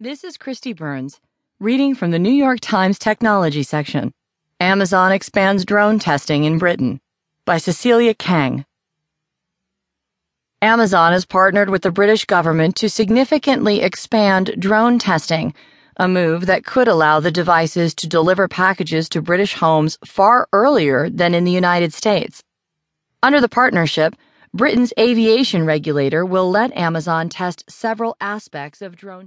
This is Kristi Burns, reading from the New York Times Technology section. Amazon expands drone testing in Britain by Cecilia Kang. Amazon has partnered with the British government to significantly expand drone testing, a move that could allow the devices to deliver packages to British homes far earlier than in the United States. Under the partnership, Britain's aviation regulator will let Amazon test several aspects of drone testing.